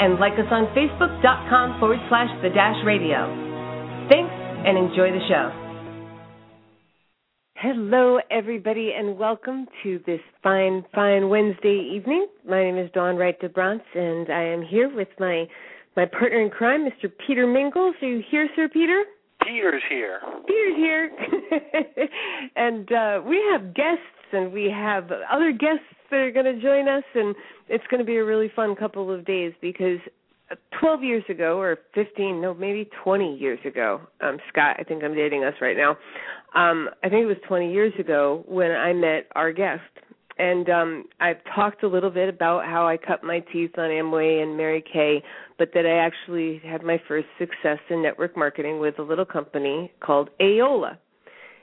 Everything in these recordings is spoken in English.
And like us on facebook.com forward slash the Dash Radio. Thanks and enjoy the show. Hello, everybody, and welcome to this fine, fine Wednesday evening. My name is Dawn Wright de Brantes, and I am here with my my partner in crime, Mr. Peter Mingils. Are you here, Sir Peter? Peter's here. Peter's here. and uh, we have guests and we have other guests that are going to join us, and it's going to be a really fun couple of days because 12 years ago, or 15, no, maybe 20 years ago, um, Scott, I think I'm dating us right now. Um, I think it was 20 years ago when I met our guest. And um, I've talked a little bit about how I cut my teeth on Amway and Mary Kay, but that I actually had my first success in network marketing with a little company called E'ola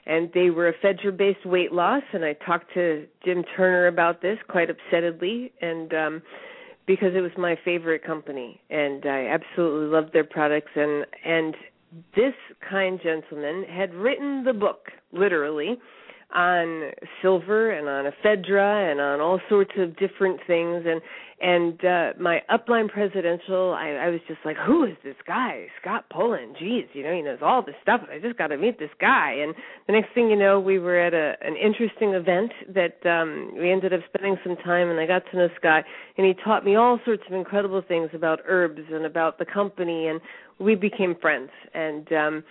and they were a ephedra based weight loss and I talked to Jim Turner about this quite upsettedly and um because it was my favorite company and I absolutely loved their products and and this kind gentleman had written the book literally on silver and on ephedra and on all sorts of different things and and uh my upline presidential I, I was just like who is this guy? Scott Pullan. Geez you know he knows all this stuff. I just got to meet this guy. And the next thing you know we were at a an interesting event that um we ended up spending some time and i got to know scott. And he taught me all sorts of incredible things about herbs and about the company. And we became friends. And um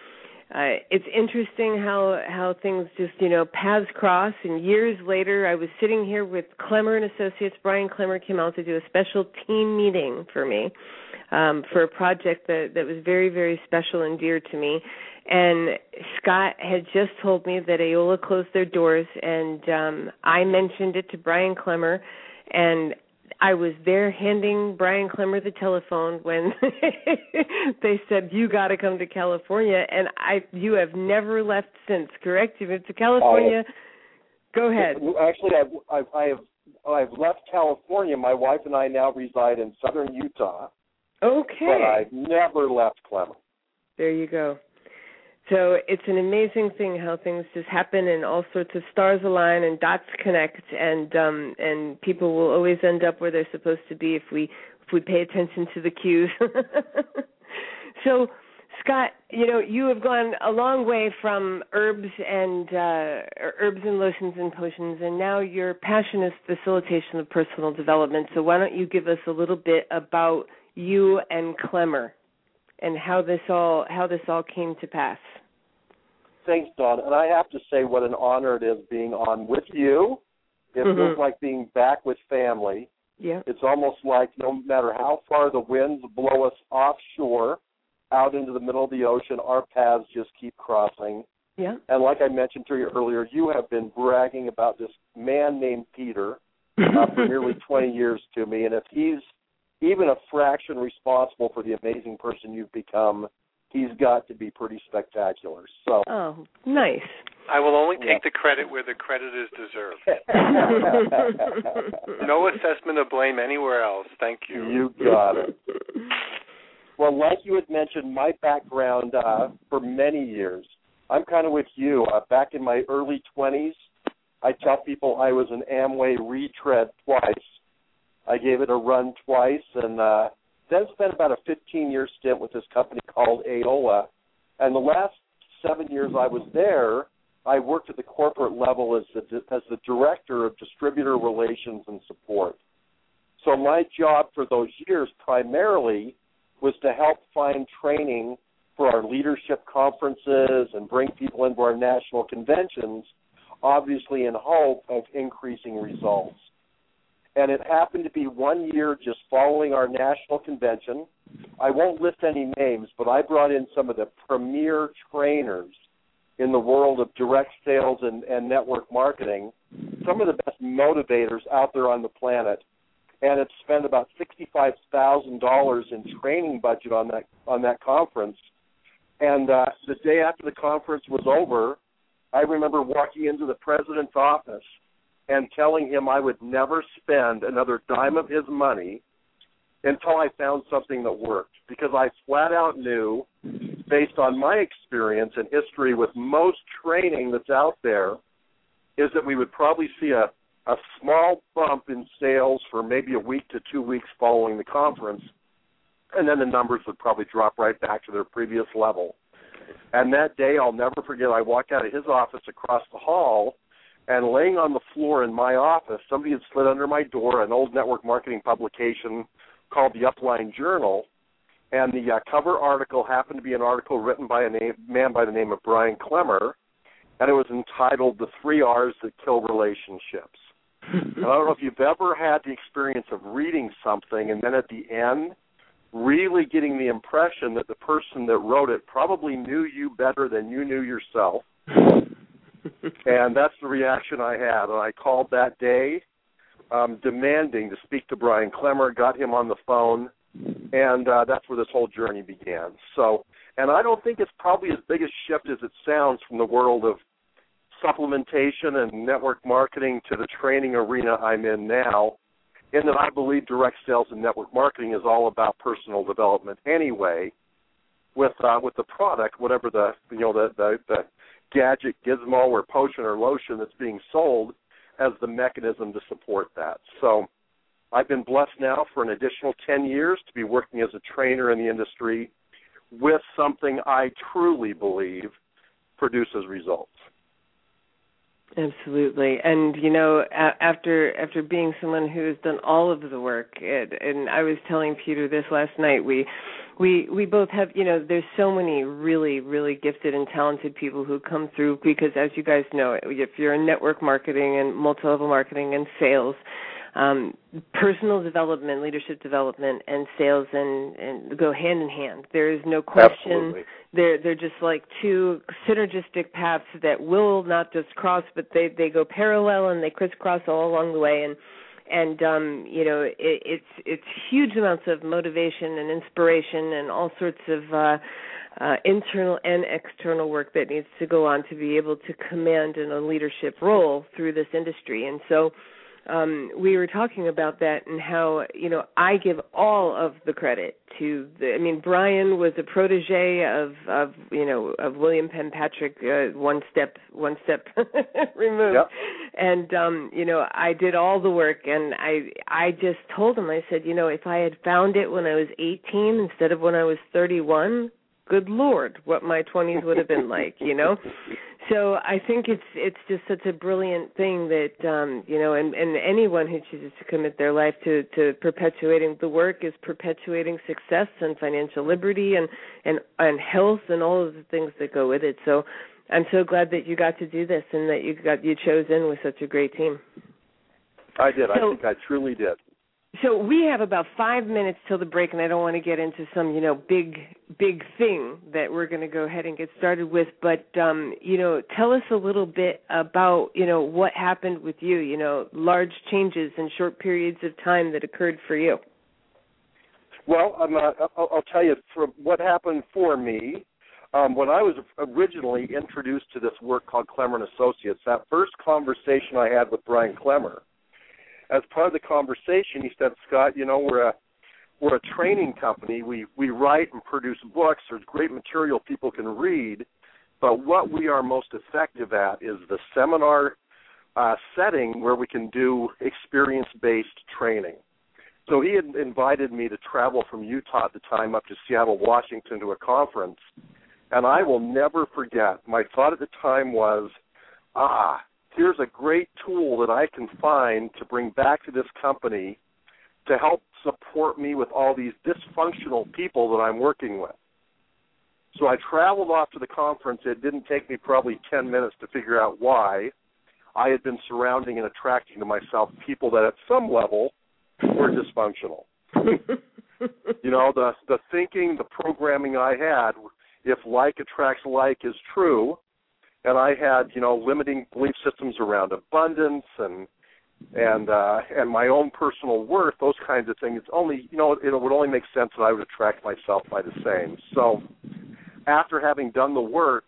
uh, it's interesting how how things just you know paths cross. And years later I was sitting here with Klemmer and Associates. Brian Klemmer came out to do a special team meeting for me um for a project that that was very very special and dear to me. And Scott had just told me that E'ola closed their doors. And um I mentioned it to Brian Klemmer. And I was there handing Brian Klemmer the telephone when they said you got to come to California, and I you have never left since. Correct? You moved to California. Oh. Go ahead. Actually, I've, I've I have I've left California. My wife and I now reside in southern Utah. Okay. But I've never left Klemmer. There you go. So it's an amazing thing how things just happen and all sorts of stars align and dots connect and um and people will always end up where they're supposed to be if we if we pay attention to the cues. so Scott, you know, you have gone a long way from herbs and uh herbs and lotions and potions and now your passion is facilitation of personal development. So why don't you give us a little bit about you and Klemmer? And how this all how this all came to pass. Thanks, Dawn. And I have to say what an honor it is being on with you. It Mhm. feels like being back with family. Yeah. It's almost like no matter how far the winds blow us offshore, out into the middle of the ocean, our paths just keep crossing. Yeah. And like I mentioned to you earlier, you have been bragging about this man named Peter uh, for nearly 20 years to me. And if he's even a fraction responsible for the amazing person you've become, he's got to be pretty spectacular. So, Oh, nice. I will only take Yeah. the credit where the credit is deserved. No assessment of blame anywhere else. Thank you. you got it. Well, like you had mentioned, my background uh, for many years, I'm kind of with you. Uh, back in my early 20s, I tell people I was an Amway retread twice. I gave it a run twice, and uh, then spent about a 15 year stint with this company called E'ola. And the last seven years I was there, I worked at the corporate level as the as the director of distributor relations and support. So my job for those years primarily was to help find training for our leadership conferences and bring people into our national conventions, obviously in hope of increasing results. And it happened to be one year just following our national convention. I won't list any names, but I brought in some of the premier trainers in the world of direct sales and, and network marketing, some of the best motivators out there on the planet. and it spent about sixty-five thousand dollars in training budget on that on that conference. And uh, the day after the conference was over, I remember walking into the president's office and telling him I would never spend another dime of his money until I found something that worked because I flat out knew based on my experience and history with most training that's out there is that we would probably see a a small bump in sales for maybe a week to 2 weeks following the conference and then the numbers would probably drop right back to their previous level. And that day I'll never forget I walked out of his office across the hall and laying on the floor in my office, somebody had slid under my door an old network marketing publication called the Upline Journal, and the uh, cover article happened to be an article written by a name, man by the name of Brian Klemmer, and it was entitled "The Three R's That Kill Relationships." and I don't know if you've ever had the experience of reading something and then at the end really getting the impression that the person that wrote it probably knew you better than you knew yourself. and that's the reaction I had. And I called that day um, demanding to speak to Brian Klemmer, got him on the phone, and uh, that's where this whole journey began. So, and I don't think it's probably as big a shift as it sounds from the world of supplementation and network marketing to the training arena I'm in now. In that I believe direct sales and network marketing is all about personal development anyway. With uh, with the product, whatever the you know the, the the gadget, gizmo, or potion or lotion that's being sold, as the mechanism to support that. So I've been blessed now for an additional 10 years to be working as a trainer in the industry with something I truly believe produces results. Absolutely, and you know, after after being someone who has done all of the work, it, and I was telling Peter this last night. We we we both have you know there's so many really really gifted and talented people who come through because as you guys know if you're in network marketing and multi-level marketing and sales um, personal development leadership development and sales and and go hand in hand there is no question Absolutely. they're they're just like two synergistic paths that will not just cross but they they go parallel and they crisscross all along the way and and um you know it, it's it's huge amounts of motivation and inspiration and all sorts of uh uh, internal and external work that needs to go on to be able to command in a leadership role through this industry. And so, um, we were talking about that and how you know I give all of the credit to the. I mean, Brian was a protege of of you know of William Penn Patrick, uh, one step one step removed, Yep. and um, you know I did all the work, and I I just told him I said you know if I had found it when I was 18 instead of when I was 31, good lord, what my 20s would have been like, you know so I think it's it's just such a brilliant thing that um, you know, and, and anyone who chooses to commit their life to to perpetuating the work is perpetuating success and financial liberty and and and health and all of the things that go with it. So I'm so glad that you got to do this and that you got you chose in with such a great team. I did. I think I truly did. So we have about five minutes till the break, and I don't want to get into some, you know, big, big thing that we're going to go ahead and get started with. But, um, you know, tell us a little bit about, you know, what happened with you. You know, large changes in short periods of time that occurred for you. Well, I'm, uh, I'll, I'll tell you from what happened for me. Um, when I was originally introduced to this work called Klemmer and Associates, that first conversation I had with Brian Klemmer, as part of the conversation, he said, "Scott, you know we're a we're a training company. We we write and produce books. There's great material people can read, but what we are most effective at is the seminar uh, setting where we can do experience-based training." So he had invited me to travel from Utah at the time up to Seattle, Washington to a conference. And I will never forget, my thought at the time was, ah, here's a great tool that I can find to bring back to this company to help support me with all these dysfunctional people that I'm working with. So I traveled off to the conference. It didn't take me probably 10 minutes to figure out why. I had been surrounding and attracting to myself people that at some level were dysfunctional. you know, the the thinking, the programming I had, if like attracts like is true, and I had, you know, limiting belief systems around abundance and and uh, and my own personal worth, those kinds of things. Only you know it, would only make sense that I would attract myself by the same. So after having done the work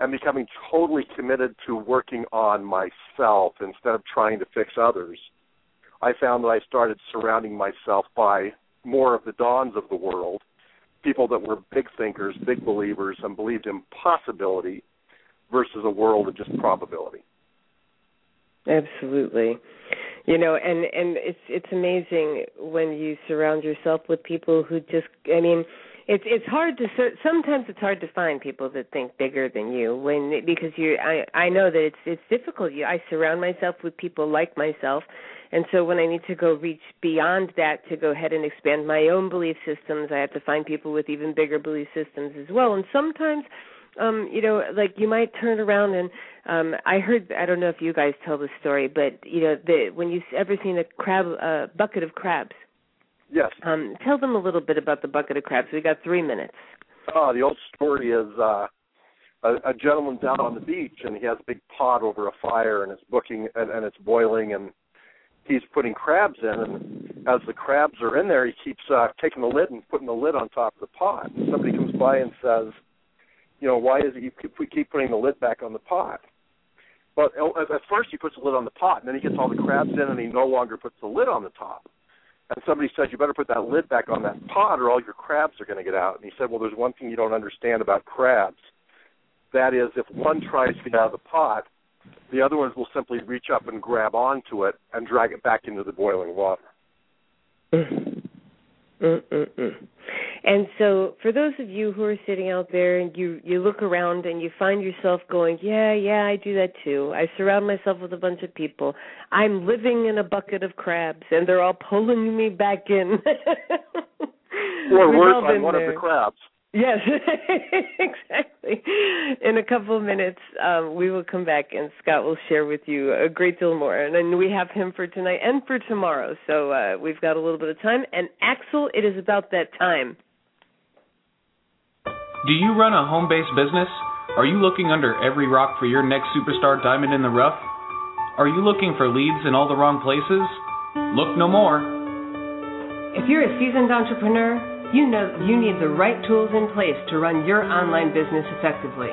and becoming totally committed to working on myself instead of trying to fix others, I found that I started surrounding myself by more of the dawns of the world, people that were big thinkers, big believers, and believed in possibility versus a world of just probability. Absolutely. You know, and and it's it's amazing when you surround yourself with people who just I mean, it's it's hard to sometimes it's hard to find people that think bigger than you when because you I I know that it's it's difficult. You I surround myself with people like myself and so when I need to go reach beyond that to go ahead and expand my own belief systems, I have to find people with even bigger belief systems as well. And sometimes um you know like you might turn around and um i heard i don't know if you guys tell the story but you know the when you ever seen a crab uh bucket of crabs? Yes. Um tell them a little bit about the bucket of crabs. We got three minutes. Oh the old story is uh a, a gentleman's out on the beach and he has a big pot over a fire and it's booking and, and it's boiling and he's putting crabs in and as the crabs are in there he keeps uh taking the lid and putting the lid on top of the pot. And somebody comes by and says you know, why is it you keep, we keep putting the lid back on the pot? But oh, at first he puts the lid on the pot, and then he gets all the crabs in, and he no longer puts the lid on the top. And somebody said, you better put that lid back on that pot, or all your crabs are going to get out. And he said, well, there's one thing you don't understand about crabs. That is, if one tries to get out of the pot, the other ones will simply reach up and grab onto it and drag it back into the boiling water. Mm-mm-mm. And so, for those of you who are sitting out there and you you look around and you find yourself going, yeah, yeah, I do that too. I surround myself with a bunch of people. I'm living in a bucket of crabs, and they're all pulling me back in. or worse, I'm one there. of the crabs. Yes, exactly. In a couple of minutes, um, we will come back and Scott will share with you a great deal more. And then we have him for tonight and for tomorrow. So uh, we've got a little bit of time. And Axel, it is about that time. Do you run a home based business? Are you looking under every rock for your next superstar diamond in the rough? Are you looking for leads in all the wrong places? Look no more. If you're a seasoned entrepreneur, you know you need the right tools in place to run your online business effectively.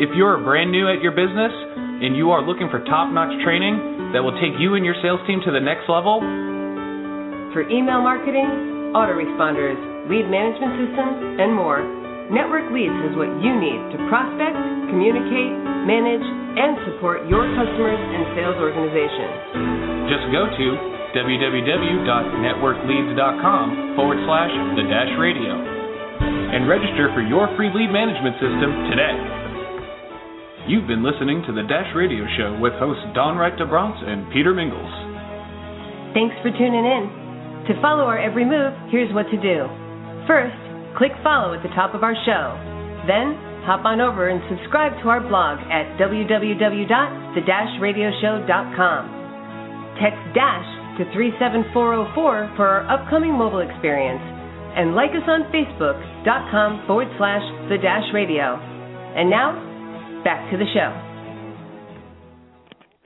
If you're brand new at your business and you are looking for top notch training that will take you and your sales team to the next level, for email marketing, autoresponders, lead management systems, and more, Network Leads is what you need to prospect, communicate, manage, and support your customers and sales organization. Just go to www.networkleads.com forward slash the dash radio and register for your free lead management system today. You've been listening to the Dash Radio Show with hosts Dawn Wright de Brantes and Peter Mingils. Thanks for tuning in. To follow our every move, here's what to do. First, click follow at the top of our show. Then, hop on over and subscribe to our blog at www.the-radioshow.com. Text DASH to 37404 for our upcoming mobile experience and like us on facebook.com forward slash the dash radio. And now, back to the show.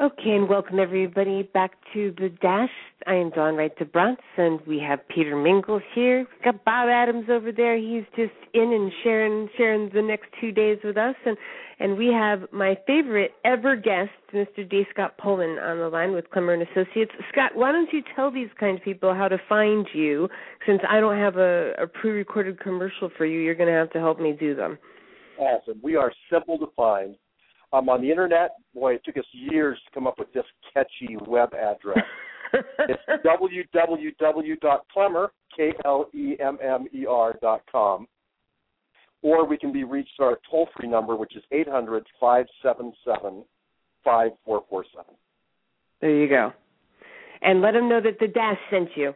Okay, and welcome everybody back to the Dash. I am Dawn Wright de Brantes, and we have Peter Mingils here. We've got Bob Adams over there. He's just in and sharing sharing the next two days with us, and and we have my favorite ever guest, Mr. D. Scott Pullan, on the line with Klemmer and Associates. Scott, why don't you tell these kind of people how to find you? Since I don't have a, a pre-recorded commercial for you, you're going to have to help me do them. Awesome. We are simple to find um, on the internet, boy, it took us years to come up with this catchy web address. it's www.klemmer, K-L-E-M-M-E-R dot com. Or we can be reached at our toll-free number, which is 800-577-5447. There you go. And let them know that the Dash sent you.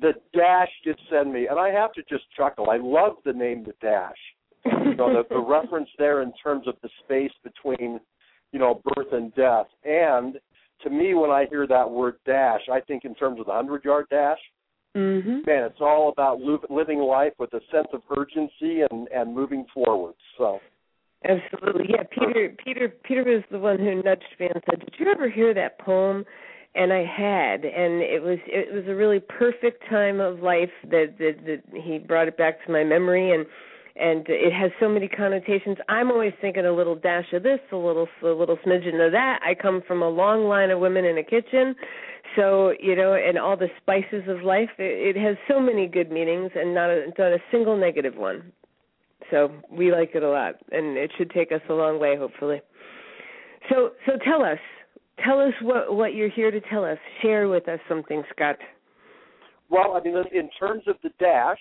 The Dash did send me, and I have to just chuckle. I love the name The Dash you know, the, the reference there in terms of the space between, you know, birth and death. And to me, when I hear that word dash, I think in terms of the hundred yard dash. Mm-hmm. Man, it's all about living life with a sense of urgency and and moving forward. So. Absolutely, yeah. Peter, Peter, Peter was the one who nudged me and said, "Did you ever hear that poem?" And I had, and it was it was a really perfect time of life that that, that he brought it back to my memory, and and it has so many connotations. I'm always thinking a little dash of this, a little a little smidgen of that. I come from a long line of women in a kitchen, so you know, and all the spices of life. It, it has so many good meanings, and not a, not a single negative one. So we like it a lot, and it should take us a long way, hopefully. So so tell us, tell us what what you're here to tell us. Share with us something, Scott. Well, I mean, in terms of the dash,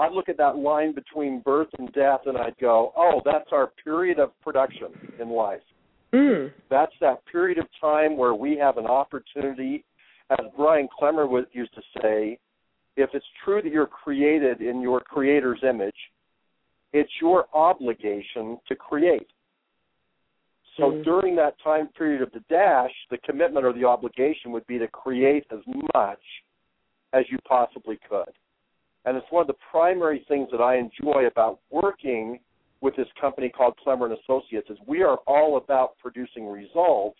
I look at that line between birth and death, and I'd go, "Oh, that's our period of production in life. Mm. That's that period of time where we have an opportunity." As Brian Klemmer used to say, if it's true that you're created in your Creator's image, it's your obligation to create. So Mm. during that time period of the dash, the commitment or the obligation would be to create as much as you possibly could. And it's one of the primary things that I enjoy about working with this company called Klemmer and Associates is we are all about producing results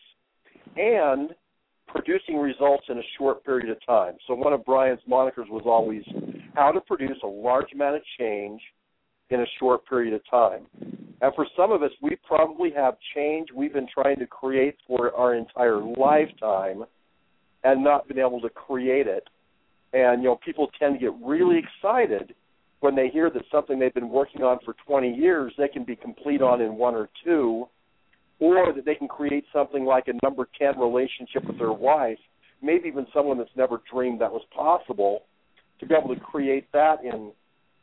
and producing results in a short period of time. So one of Brian's monikers was always how to produce a large amount of change in a short period of time. And for some of us, we probably have change we've been trying to create for our entire lifetime and not been able to create it. And you know, people tend to get really excited when they hear that something they've been working on for 20 years they can be complete on in one or two, or that they can create something like a number 10 relationship with their wife, maybe even someone that's never dreamed that was possible, to be able to create that in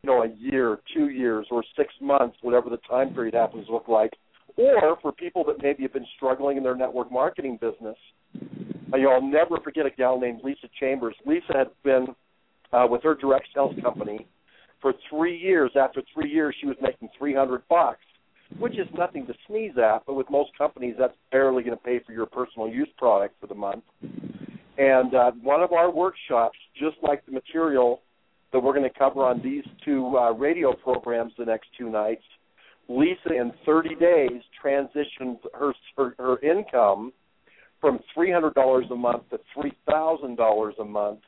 you know a year, two years, or six months, whatever the time period happens to look like. Or for people that maybe have been struggling in their network marketing business, you know, I'll never forget a gal named Lisa Chambers. Lisa had been uh, with her direct sales company for three years. After three years, she was making three hundred bucks, which is nothing to sneeze at. But with most companies, that's barely going to pay for your personal use product for the month. And uh, one of our workshops, just like the material that we're going to cover on these two uh, radio programs the next two nights, Lisa in 30 days transitioned her her, her income from $300 a month to $3,000 a month,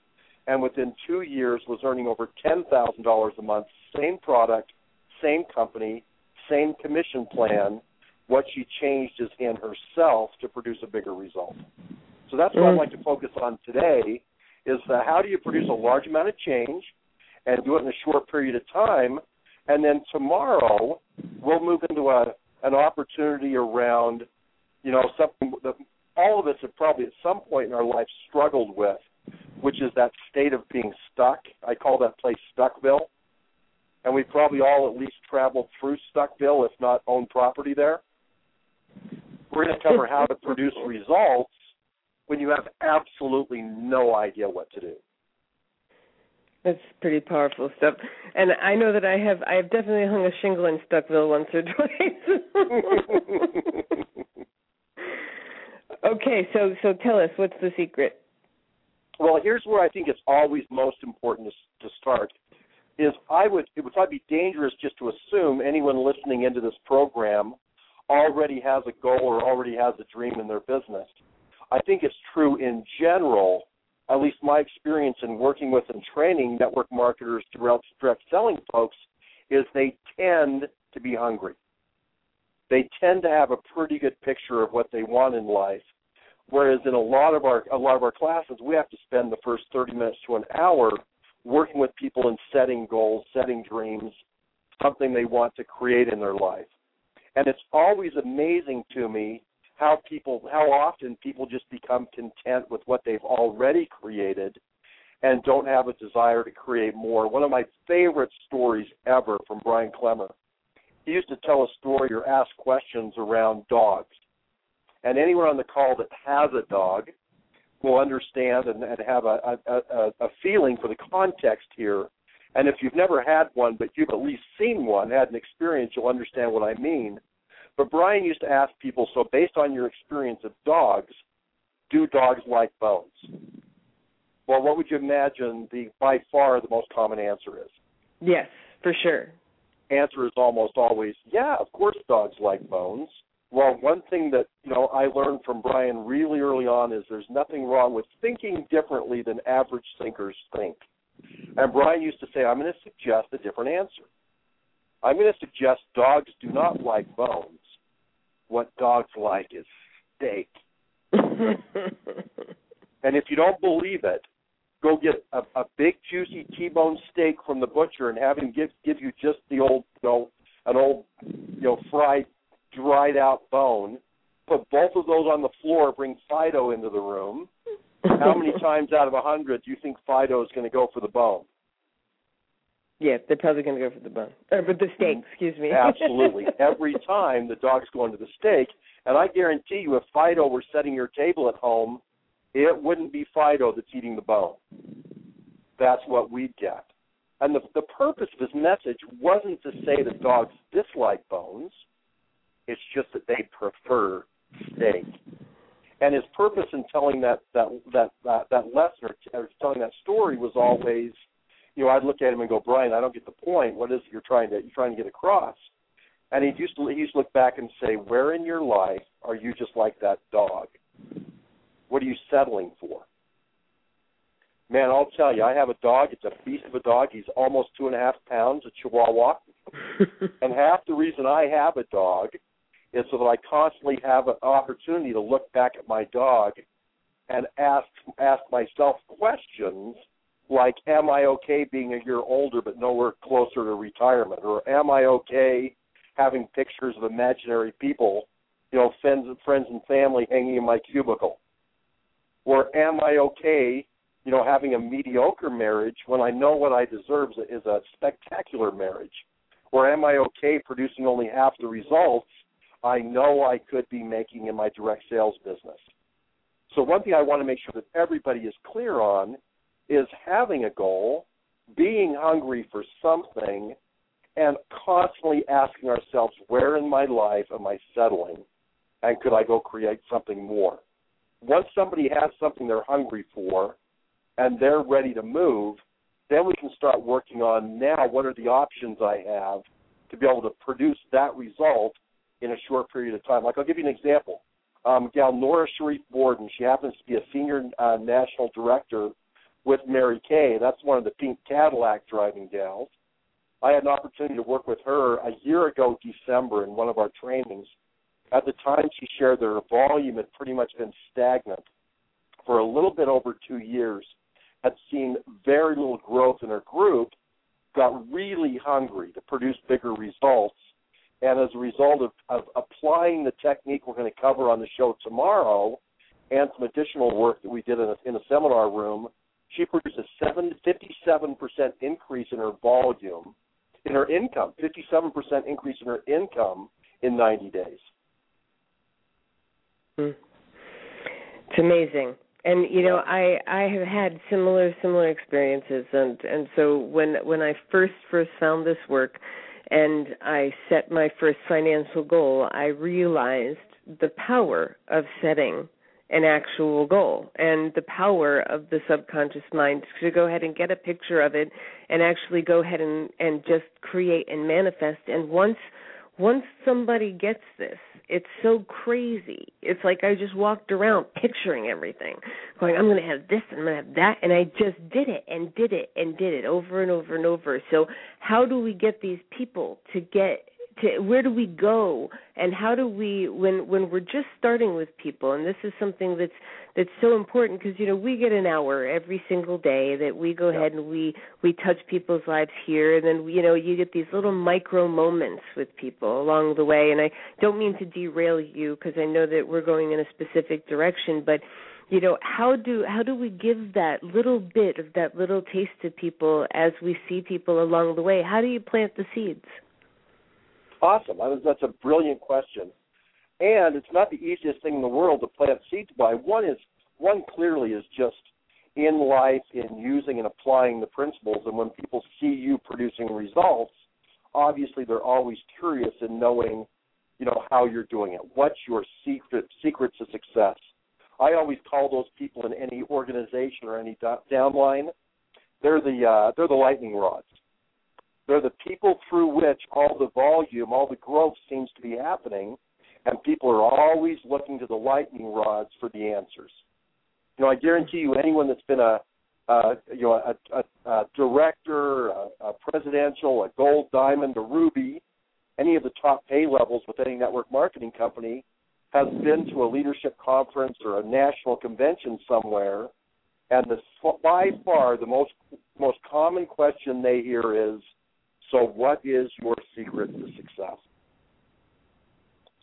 and within two years was earning over $10,000 a month. Same product, same company, same commission plan. What she changed is in herself to produce a bigger result. So that's what I'd like to focus on today: is uh, how do you produce a large amount of change and do it in a short period of time, and then tomorrow we'll move into a an opportunity around, you know, something that all of us have probably at some point in our life struggled with, which is that state of being stuck. I call that place Stuckville. And we probably all at least traveled through Stuckville, if not own property there. We're going to cover how to produce results when you have absolutely no idea what to do. That's pretty powerful stuff. And I know that I have I have definitely hung a shingle in Stuckville once or twice. okay, so so tell us what's the secret? Well, here's where I think it's always most important to, to start. Is I would it would probably be dangerous just to assume anyone listening into this program already has a goal or already has a dream in their business. I think it's true in general, at least my experience in working with and training network marketers throughout direct selling folks, is they tend to be hungry. They tend to have a pretty good picture of what they want in life. Whereas in a lot of our a lot of our classes, we have to spend the first 30 minutes to an hour working with people and setting goals, setting dreams, something they want to create in their life. And it's always amazing to me how people how often people just become content with what they've already created and don't have a desire to create more. One of my favorite stories ever from Brian Klemmer. He used to tell a story or ask questions around dogs. And anyone on the call that has a dog will understand and, and have a, a, a, feeling for the context here. And if you've never had one, but you've at least seen one, had an experience, you'll understand what I mean. But Brian used to ask people, so based on your experience of dogs, do dogs like bones? Well, what would you imagine the by far the most common answer is? Yes, for sure. Answer is almost always, yeah, of course dogs like bones. Well, one thing that you know I learned from Brian really early on is there's nothing wrong with thinking differently than average thinkers think. And Brian used to say, I'm going to suggest a different answer. I'm going to suggest dogs do not like bones. What dogs like is steak. and if you don't believe it, go get a, a big juicy T-bone steak from the butcher and have him give give you just the old you know an old you know fried dried out bone. Put both of those on the floor. Bring Fido into the room. How many times out of a hundred do you think Fido is going to go for the bone? Yeah, they're probably going to go for the bone or for the steak. Mm-hmm. Excuse me. Absolutely. Every time the dog's going to the steak, and I guarantee you, if Fido were setting your table at home, it wouldn't be Fido that's eating the bone. That's what we'd get. And the the purpose of his message wasn't to say that dogs dislike bones. It's just that they prefer steak. And his purpose in telling that that that that, that lesson or, or telling that story was always, you know, I'd look at him and go, Brian, I don't get the point. What is it you're trying to you're trying to get across? And he used to he used to look back and say, Where in your life are you just like that dog? What are you settling for? Man, I'll tell you, I have a dog. It's a beast of a dog. He's almost two and a half pounds, a Chihuahua. and half the reason I have a dog is so that I constantly have an opportunity to look back at my dog and ask ask myself questions like, "Am I okay being a year older but nowhere closer to retirement?" Or "Am I okay having pictures of imaginary people, you know, friends, friends and family hanging in my cubicle?" Or "Am I okay, you know, having a mediocre marriage when I know what I deserve is a spectacular marriage?" Or am I okay producing only half the results I know I could be making in my direct sales business. So, one thing I want to make sure that everybody is clear on is having a goal, being hungry for something, and constantly asking ourselves, where in my life am I settling? And could I go create something more? Once somebody has something they're hungry for and they're ready to move, then we can start working on now what are the options I have to be able to produce that result in a short period of time. Like I'll give you an example. Um, gal Nora Sharif Borden, she happens to be a senior uh, national director with Mary Kay. That's one of the pink Cadillac driving gals. I had an opportunity to work with her a year ago, December, in one of our trainings. At the time, she shared that her volume had pretty much been stagnant for a little bit over two years, had seen very little growth in her group, got really hungry to produce bigger results, and as a result of, of applying the technique we're going to cover on the show tomorrow and some additional work that we did in a, in a seminar room, she produced a seven, 57% increase in her volume, in her income, 57% increase in her income in 90 days. It's amazing. And you know, I I have had similar similar experiences and and so when when I first first found this work, and I set my first financial goal, I realized the power of setting an actual goal and the power of the subconscious mind to go ahead and get a picture of it and actually go ahead and and just create and manifest and once once somebody gets this it's so crazy. It's like I just walked around picturing everything, going, I'm going to have this and I'm going to have that. And I just did it and did it and did it over and over and over. So, how do we get these people to get to where do we go? And how do we when when we're just starting with people and this is something that's that's so important because you know we get an hour every single day that we go ahead and we we touch people's lives here. And then you know you get these little micro moments with people along the way. And I don't mean to derail you because I know that we're going in a specific direction but you know how do how do we give that little bit of that little taste to people as we see people along the way? How do you plant the seeds Awesome. I was, that's a brilliant question. And it's not the easiest thing in the world to plant seeds by. One is one clearly is just in life in using and applying the principles and when people see you producing results, obviously they're always curious in knowing, you know, how you're doing it. What's your secret secret to success? I always call those people in any organization or any downline, they're the uh, they're the lightning rods They're the people through which all the volume, all the growth seems to be happening, and people are always looking to the lightning rods for the answers. You know, I guarantee you, anyone that's been a you know, a, a, a director, a, a presidential, a gold, diamond, a ruby, any of the top pay levels with any network marketing company has been to a leadership conference or a national convention somewhere, and the by far the most most common question they hear is, "So what is your secret to success?"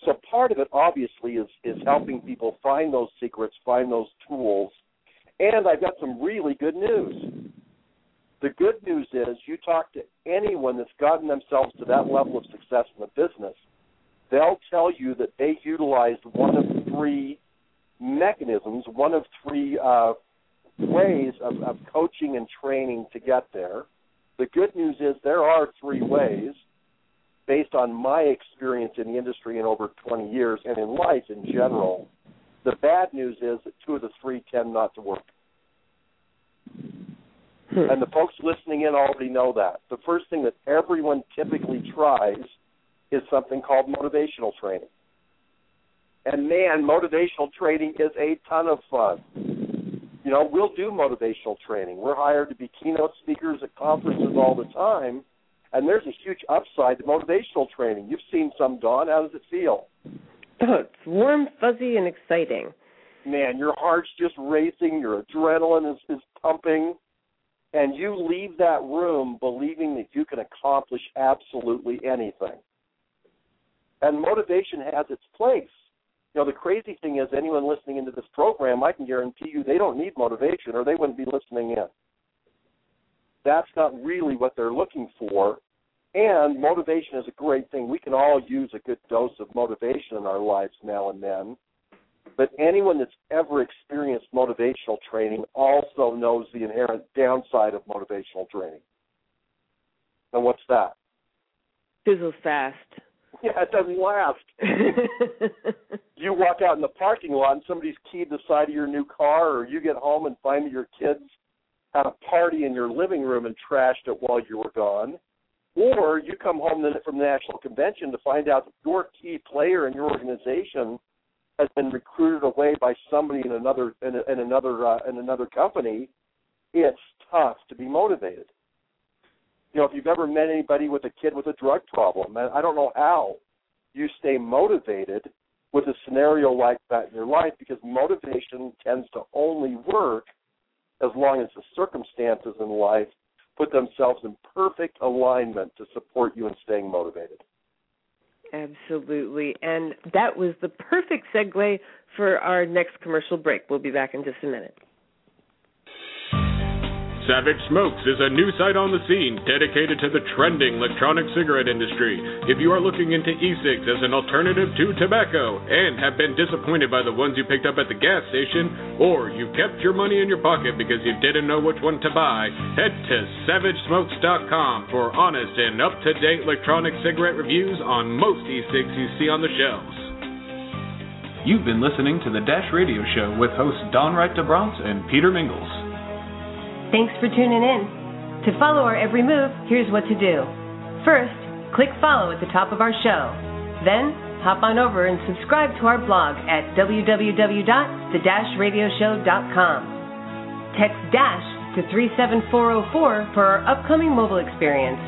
So part of it obviously is is helping people find those secrets, find those tools, and I've got some really good news. The good news is you talk to anyone that's gotten themselves to that level of success in the business, they'll tell you that they utilized one of three mechanisms, one of three uh, ways of, of coaching and training to get there. The good news is there are three ways based on my experience in the industry in over 20 years and in life in general. The bad news is that two of the three tend not to work. Hmm. And the folks listening in already know that. The first thing that everyone typically tries is something called motivational training. And man, motivational training is a ton of fun. You know, we'll do motivational training. We're hired to be keynote speakers at conferences all the time, and there's a huge upside to motivational training. You've seen some, Dawn. How does it feel? Oh, it's warm, fuzzy, and exciting. Man, your heart's just racing, your adrenaline is, is pumping, and you leave that room believing that you can accomplish absolutely anything. And motivation has its place. You know, the crazy thing is, anyone listening into this program, I can guarantee you they don't need motivation or they wouldn't be listening in. That's not really what they're looking for. And motivation is a great thing. We can all use a good dose of motivation in our lives now and then. But anyone that's ever experienced motivational training also knows the inherent downside of motivational training. And what's that? Fizzles fast. Yeah, it doesn't last. you walk out in the parking lot and somebody's keyed the side of your new car, or you get home and find that your kids had a party in your living room and trashed it while you were gone. Or you come home from the national convention to find out that your key player in your organization has been recruited away by somebody in another in, in another uh, in another company. It's tough to be motivated you know, if you've ever met anybody with a kid with a drug problem, I don't know how you stay motivated with a scenario like that in your life because motivation tends to only work as long as the circumstances in life put themselves in perfect alignment to support you in staying motivated. Absolutely. And that was the perfect segue for our next commercial break. We'll be back in just a minute. Savage Smokes is a new site on the scene dedicated to the trending electronic cigarette industry. If you are looking into e-cigs as an alternative to tobacco and have been disappointed by the ones you picked up at the gas station, or you kept your money in your pocket because you didn't know which one to buy, head to SavageSmokes.com for honest and up-to-date electronic cigarette reviews on most e-cigs you see on the shelves. You've been listening to the Dash Radio Show with hosts Dawn Wright de Brantes and Peter Mingils. Thanks for tuning in. To follow our every move, here's what to do. First, click follow at the top of our show. Then, hop on over and subscribe to our blog at www.the-radioshow.com. Text DASH to 37404 for our upcoming mobile experience.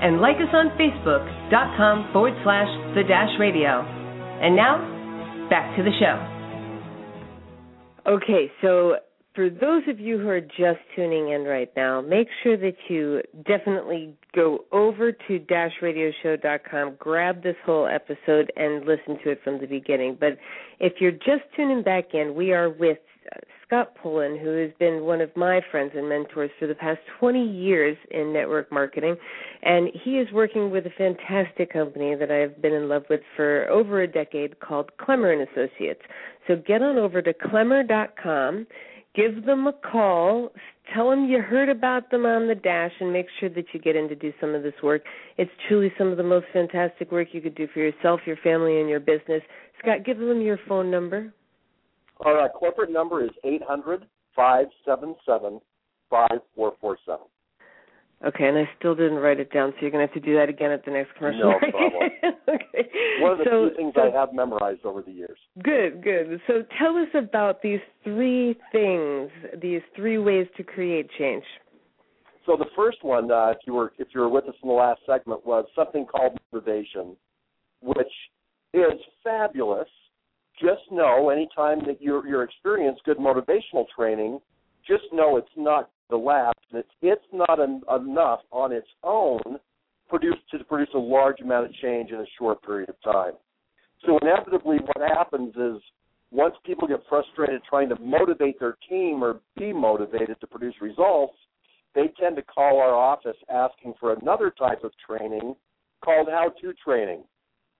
And like us on Facebook.com forward slash The Dash Radio. And now, back to the show. Okay, so for those of you who are just tuning in right now, make sure that you definitely go over to dashradioshow.com, grab this whole episode, and listen to it from the beginning. But if you're just tuning back in, we are with Scott Pullan, who has been one of my friends and mentors for the past 20 years in network marketing. And he is working with a fantastic company that I've been in love with for over a decade called Klemmer and Associates. So get on over to klemmer.com give them a call, tell them you heard about them on the dash, and make sure that you get in to do some of this work. It's truly some of the most fantastic work you could do for yourself, your family, and your business. Scott, give them your phone number. Our uh, corporate number is eight hundred five seven seven five four four seven. Okay, and I still didn't write it down, so you're going to have to do that again at the next commercial. No problem. okay. One of the so, few things so, I have memorized over the years. Good, good. So tell us about these three things, these three ways to create change. So the first one, uh, if you were if you were with us in the last segment, was something called motivation, which is fabulous. Just know anytime that you're you're experiencing good motivational training, just know it's not the last. It's it's not enough on its own to produce a large amount of change in a short period of time. So inevitably, what happens is once people get frustrated trying to motivate their team or be motivated to produce results, they tend to call our office asking for another type of training called how-to training.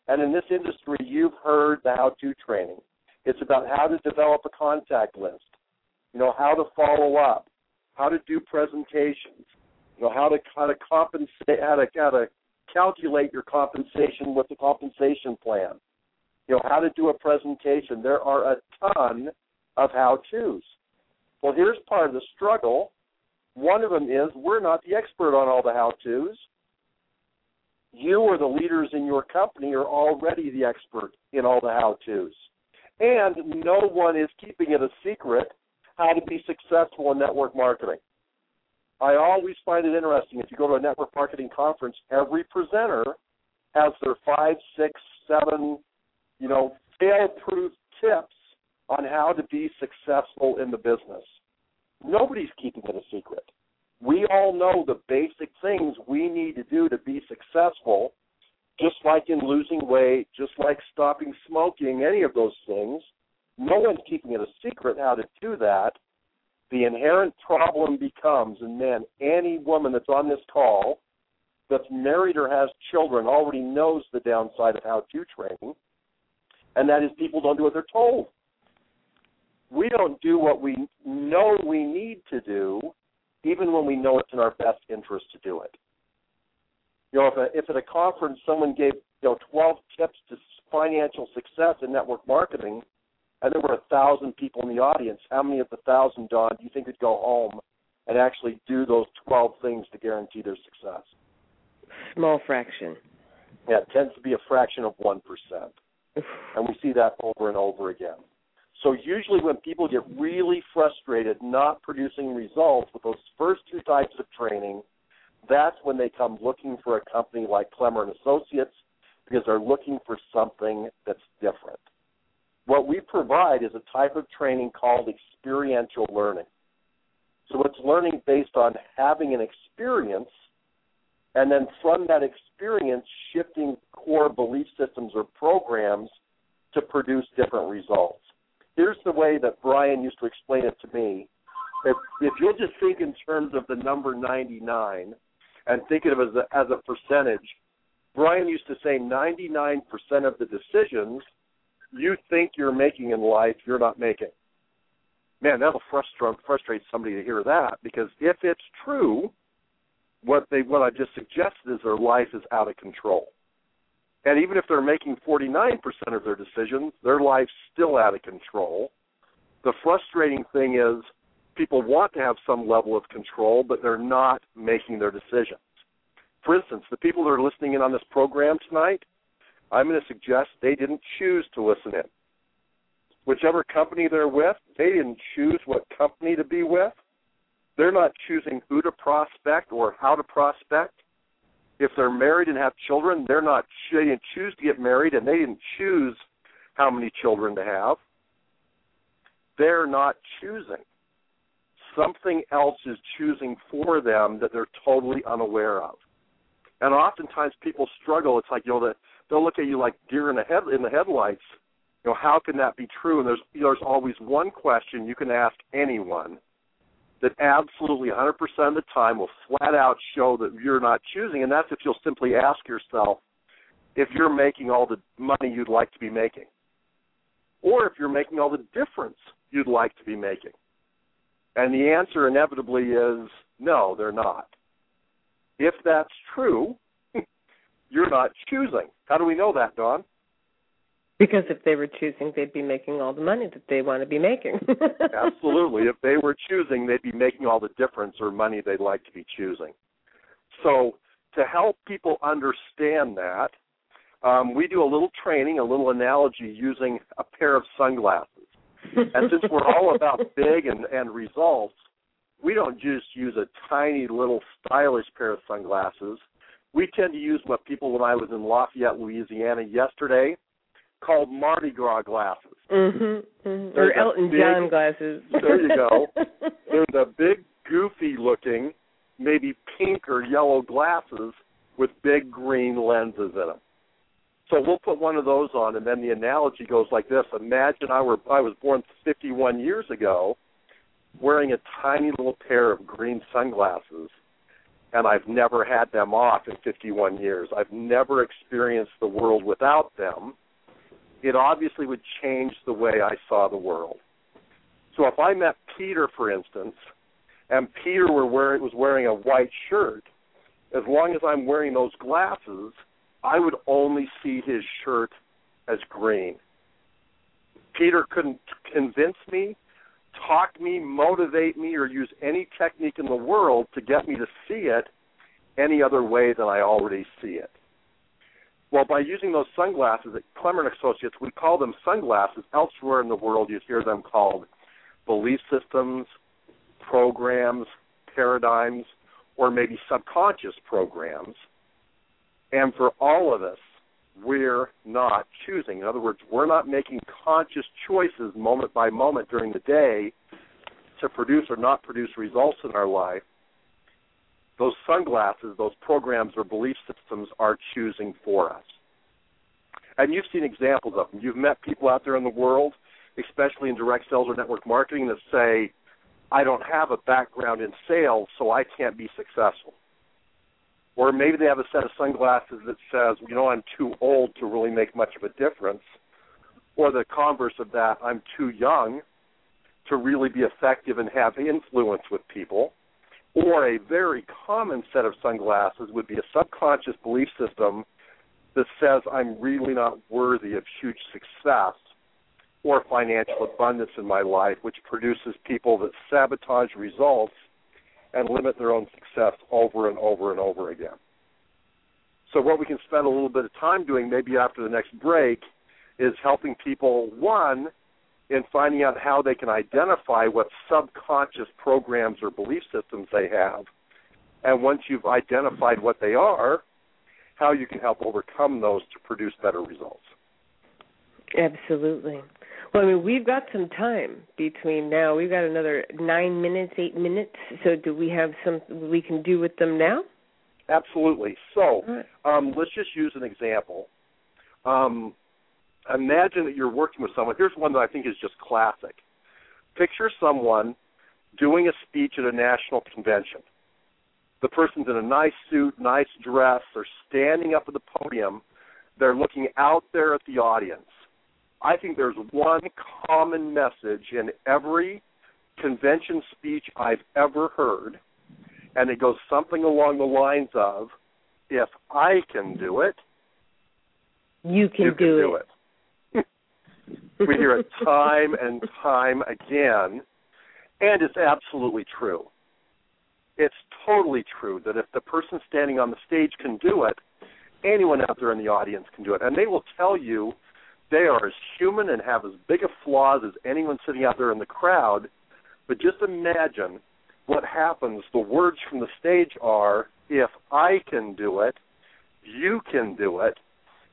And in this industry, you've heard the how-to training. It's about how to develop a contact list, you know, how to follow up, how to do presentations, you know, how to how to compensate, how to how to calculate your compensation with the compensation plan, you know, how to do a presentation. There are a ton of how-tos. Well, here's part of the struggle one of them is we're not the expert on all the how to's. You or the leaders in your company are already the expert in all the how to's. And no one is keeping it a secret how to be successful in network marketing. I always find it interesting if you go to a network marketing conference, every presenter has their five, six, seven, you know, fail-proof tips on how to be successful in the business. Nobody's keeping it a secret. We all know the basic things we need to do to be successful, just like in losing weight, just like stopping smoking, any of those things. No one's keeping it a secret how to do that. The inherent problem becomes, and man, any woman that's on this call that's married or has children already knows the downside of how to training, and that is people don't do what they're told we don't do what we know we need to do, even when we know it's in our best interest to do it. You know, if, a, if at a conference someone gave you know 12 tips to financial success in network marketing, and there were a thousand people in the audience, how many of the thousand, Dawn, do you think would go home and actually do those 12 things to guarantee their success? Small fraction. Yeah, it tends to be a fraction of 1%. and we see that over and over again. So usually when people get really frustrated not producing results with those first two types of training, that's when they come looking for a company like Klemmer and Associates because they're looking for something that's different. What we provide is a type of training called experiential learning. So it's learning based on having an experience and then from that experience shifting core belief systems or programs to produce different results here's the way that Brian used to explain it to me. If, if you'll just think in terms of the number 99 and think of it as a, as a percentage, Brian used to say 99% of the decisions you think you're making in life, you're not making. Man, that'll frustrate frustrate somebody to hear that because if it's true, what they what I just suggested is their life is out of control. And even if they're making 49% of their decisions, their life's still out of control. The frustrating thing is people want to have some level of control, but they're not making their decisions. For instance, the people that are listening in on this program tonight, I'm going to suggest they didn't choose to listen in. Whichever company they're with, they didn't choose what company to be with. They're not choosing who to prospect or how to prospect if they're married and have children, they're not they didn't choose to get married and they didn't choose how many children to have. They're not choosing. Something else is choosing for them that they're totally unaware of. And oftentimes people struggle. It's like you know that they'll look at you like deer in the head in the headlights. You know how can that be true? And there's there's always one question you can ask anyone that absolutely 100% of the time will flat out show that you're not choosing, and that's if you'll simply ask yourself if you're making all the money you'd like to be making, or if you're making all the difference you'd like to be making. And the answer inevitably is no, they're not. If that's true, you're not choosing. How do we know that, Dawn? Because if they were choosing, they'd be making all the money that they want to be making. Absolutely. If they were choosing, they'd be making all the difference or money they'd like to be choosing. So to help people understand that, um, we do a little training, a little analogy using a pair of sunglasses. and since we're all about big and, and results, we don't just use a tiny little stylish pair of sunglasses. We tend to use what people, when I was in Lafayette, Louisiana yesterday, called Mardi Gras glasses. Mm-hmm, mm-hmm. Or Elton big, John glasses. There you go. They're the big, goofy looking, maybe pink or yellow glasses with big green lenses in them. So we'll put one of those on, and then the analogy goes like this: Imagine I were I was born 51 years ago, wearing a tiny little pair of green sunglasses, and I've never had them off in 51 years. I've never experienced the world without them. It obviously would change the way I saw the world. So if I met Peter, for instance, and Peter were wearing, was wearing a white shirt, as long as I'm wearing those glasses, I would only see his shirt as green. Peter couldn't convince me, talk me, motivate me, or use any technique in the world to get me to see it any other way than I already see it. Well, by using those sunglasses at Klemmer Associates, we call them sunglasses. Elsewhere in the world, you'd hear them called belief systems, programs, paradigms, or maybe subconscious programs. And for all of us, we're not choosing. In other words, we're not making conscious choices moment by moment during the day to produce or not produce results in our life. Those sunglasses, those programs or belief systems are choosing for us. And you've seen examples of them. You've met people out there in the world, especially in direct sales or network marketing, that say, I don't have a background in sales, so I can't be successful. Or maybe they have a set of sunglasses that says, you know, I'm too old to really make much of a difference. Or the converse of that, I'm too young to really be effective and have influence with people. Or a very common set of sunglasses would be a subconscious belief system that says I'm really not worthy of huge success or financial abundance in my life, which produces people that sabotage results and limit their own success over and over and over again. So, what we can spend a little bit of time doing, maybe after the next break, is helping people, one, in finding out how they can identify what subconscious programs or belief systems they have. And once you've identified what they are, how you can help overcome those to produce better results. Absolutely. Well, I mean, we've got some time between now. We've got another nine minutes, eight minutes. So, do we have some we can do with them now? Absolutely. So, right. um, let's just use an example. Um, imagine that you're working with someone. Here's one that I think is just classic. Picture someone doing a speech at a national convention. The person's in a nice suit, nice dress. They're standing up at the podium. They're looking out there at the audience I think there's one common message in every convention speech I've ever heard, and it goes something along the lines of, "If I can do it, you can, you do, can it. do it." we hear it time and time again, and it's absolutely true. It's totally true that if the person standing on the stage can do it, anyone out there in the audience can do it. And they will tell you they are as human and have as big of flaws as anyone sitting out there in the crowd. But just imagine what happens. The words from the stage are, if I can do it, you can do it.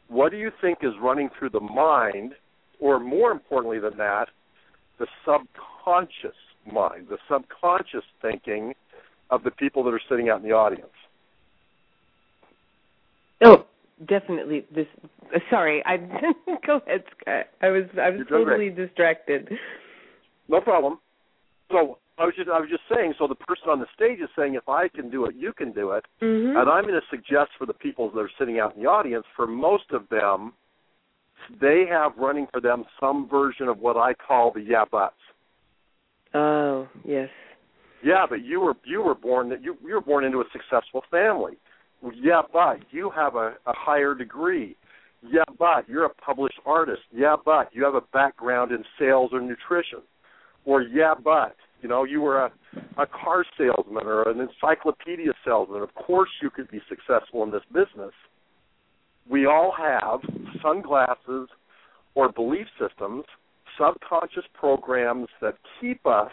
What do you think is running through the mind, or more importantly than that, the subconscious mind, the subconscious thinking of the people that are sitting out in the audience? Oh, definitely this uh, sorry i go ahead scott. I was i was totally great. distracted. No problem. So i was just i was just saying so the person on the stage is saying if i can do it you can do it. Mm-hmm. and i'm going to suggest for the people that are sitting out in the audience for most of them they have running for them some version of what i call the yeah buts. Oh yes. Yeah but you were you were born that you you were born into a successful family yeah, but you have a, a higher degree. Yeah, but you're a published artist. Yeah, but you have a background in sales or nutrition. Or yeah, but You know, you were a a car salesman or an encyclopedia salesman. Of course, you could be successful in this business. We all have sunglasses or belief systems, subconscious programs that keep us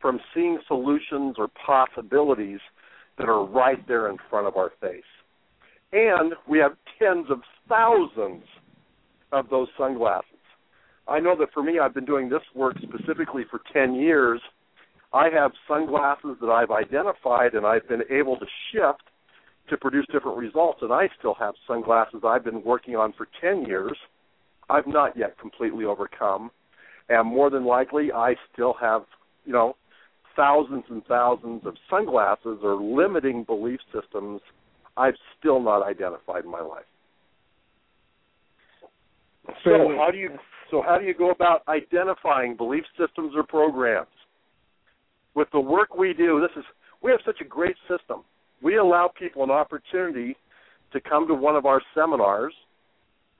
from seeing solutions or possibilities that are right there in front of our face. And we have tens of thousands of those sunglasses. I know that for me, I've been doing this work specifically for 10 years. I have sunglasses that I've identified and I've been able to shift to produce different results. And I still have sunglasses I've been working on for 10 years. I've not yet completely overcome. And more than likely, I still have, you know, thousands and thousands of sunglasses or limiting belief systems I've still not identified in my life. So how do you so how do you go about identifying belief systems or programs? With the work we do, this is we have such a great system. We allow people an opportunity to come to one of our seminars.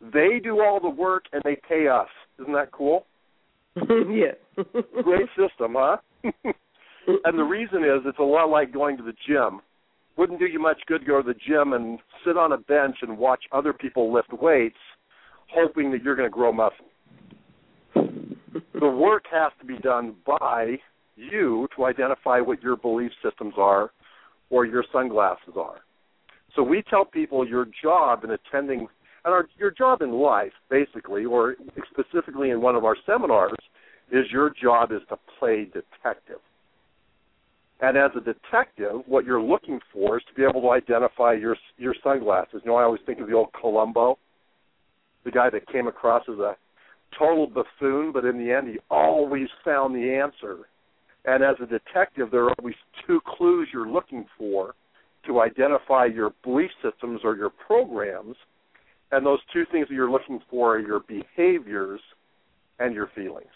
They do all the work and they pay us. Isn't that cool? yeah. great system, huh? and the reason is it's a lot like going to the gym. Wouldn't do you much good to go to the gym and sit on a bench and watch other people lift weights, hoping that you're going to grow muscle. the work has to be done by you to identify what your belief systems are or your sunglasses are. So we tell people your job in attending and our, your job in life, basically, or specifically in one of our seminars, is your job is to play detective. And as a detective, what you're looking for is to be able to identify your your sunglasses. You know, I always think of the old Columbo, the guy that came across as a total buffoon, but in the end, he always found the answer. And as a detective, there are always two clues you're looking for to identify your belief systems or your programs. And those two things that you're looking for are your behaviors and your feelings.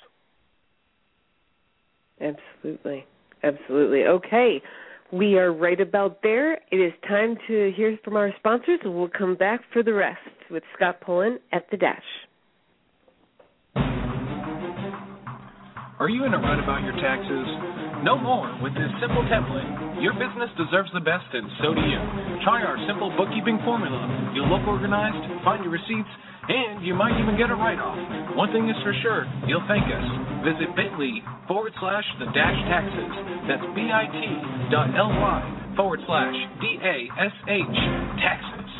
Absolutely. Absolutely. Okay. We are right about there. It is time to hear from our sponsors, and we'll come back for the rest with Scott Pullan at the Dash. Are you in a rut about your taxes? No more. With this simple template, your business deserves the best, and so do you. Try our simple bookkeeping formula. You'll look organized, find your receipts, and you might even get a write off. One thing is for sure, you'll thank us. Visit bit.ly forward slash the dash taxes. That's bit.ly forward slash D A S H taxes.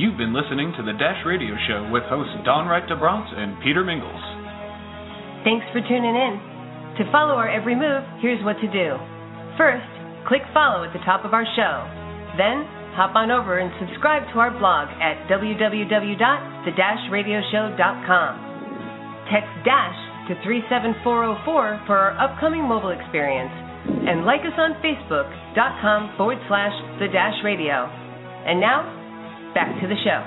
You've been listening to the Dash Radio Show with hosts Dawn Wright-de Brantes and Peter Mingils. Thanks for tuning in. To follow our every move, here's what to do. First, click follow at the top of our show. Then, hop on over and subscribe to our blog at www.the-radioshow.com. Text DASH to 37404 for our upcoming mobile experience. And like us on Facebook.com forward slash the dash radio. And now, back to the show.